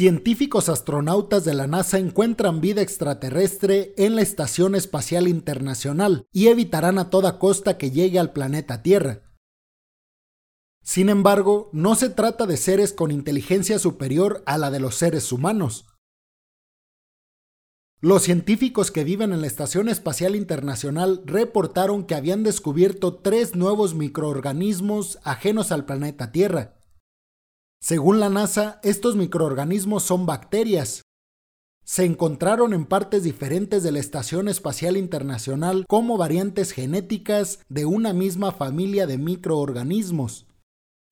Científicos astronautas de la NASA encuentran vida extraterrestre en la Estación Espacial Internacional y evitarán a toda costa que llegue al planeta Tierra. Sin embargo, no se trata de seres con inteligencia superior a la de los seres humanos. Los científicos que viven en la Estación Espacial Internacional reportaron que habían descubierto tres nuevos microorganismos ajenos al planeta Tierra, según la NASA, estos microorganismos son bacterias. Se encontraron en partes diferentes de la Estación Espacial Internacional como variantes genéticas de una misma familia de microorganismos.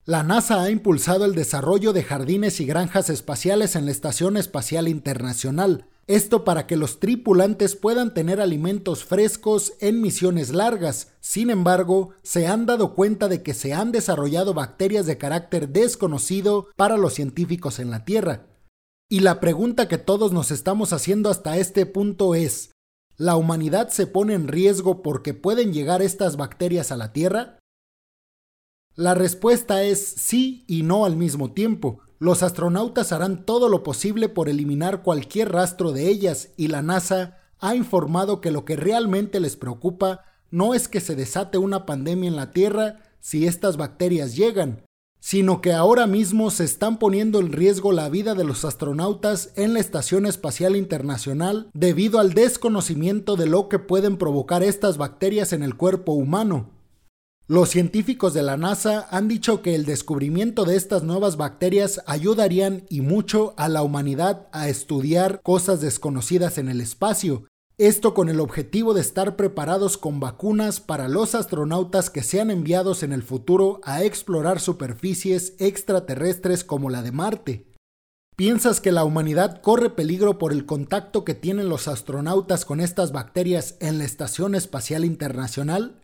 La NASA ha impulsado el desarrollo de jardines y granjas espaciales en la Estación Espacial Internacional, esto para que los tripulantes puedan tener alimentos frescos en misiones largas. Sin embargo, se han dado cuenta de que se han desarrollado bacterias de carácter desconocido para los científicos en la Tierra. Y la pregunta que todos nos estamos haciendo hasta este punto es, ¿la humanidad se pone en riesgo porque pueden llegar estas bacterias a la Tierra? La respuesta es sí y no al mismo tiempo. Los astronautas harán todo lo posible por eliminar cualquier rastro de ellas y la NASA ha informado que lo que realmente les preocupa no es que se desate una pandemia en la Tierra si estas bacterias llegan, sino que ahora mismo se están poniendo en riesgo la vida de los astronautas en la Estación Espacial Internacional debido al desconocimiento de lo que pueden provocar estas bacterias en el cuerpo humano. Los científicos de la NASA han dicho que el descubrimiento de estas nuevas bacterias ayudarían y mucho a la humanidad a estudiar cosas desconocidas en el espacio, esto con el objetivo de estar preparados con vacunas para los astronautas que sean enviados en el futuro a explorar superficies extraterrestres como la de Marte. ¿Piensas que la humanidad corre peligro por el contacto que tienen los astronautas con estas bacterias en la Estación Espacial Internacional?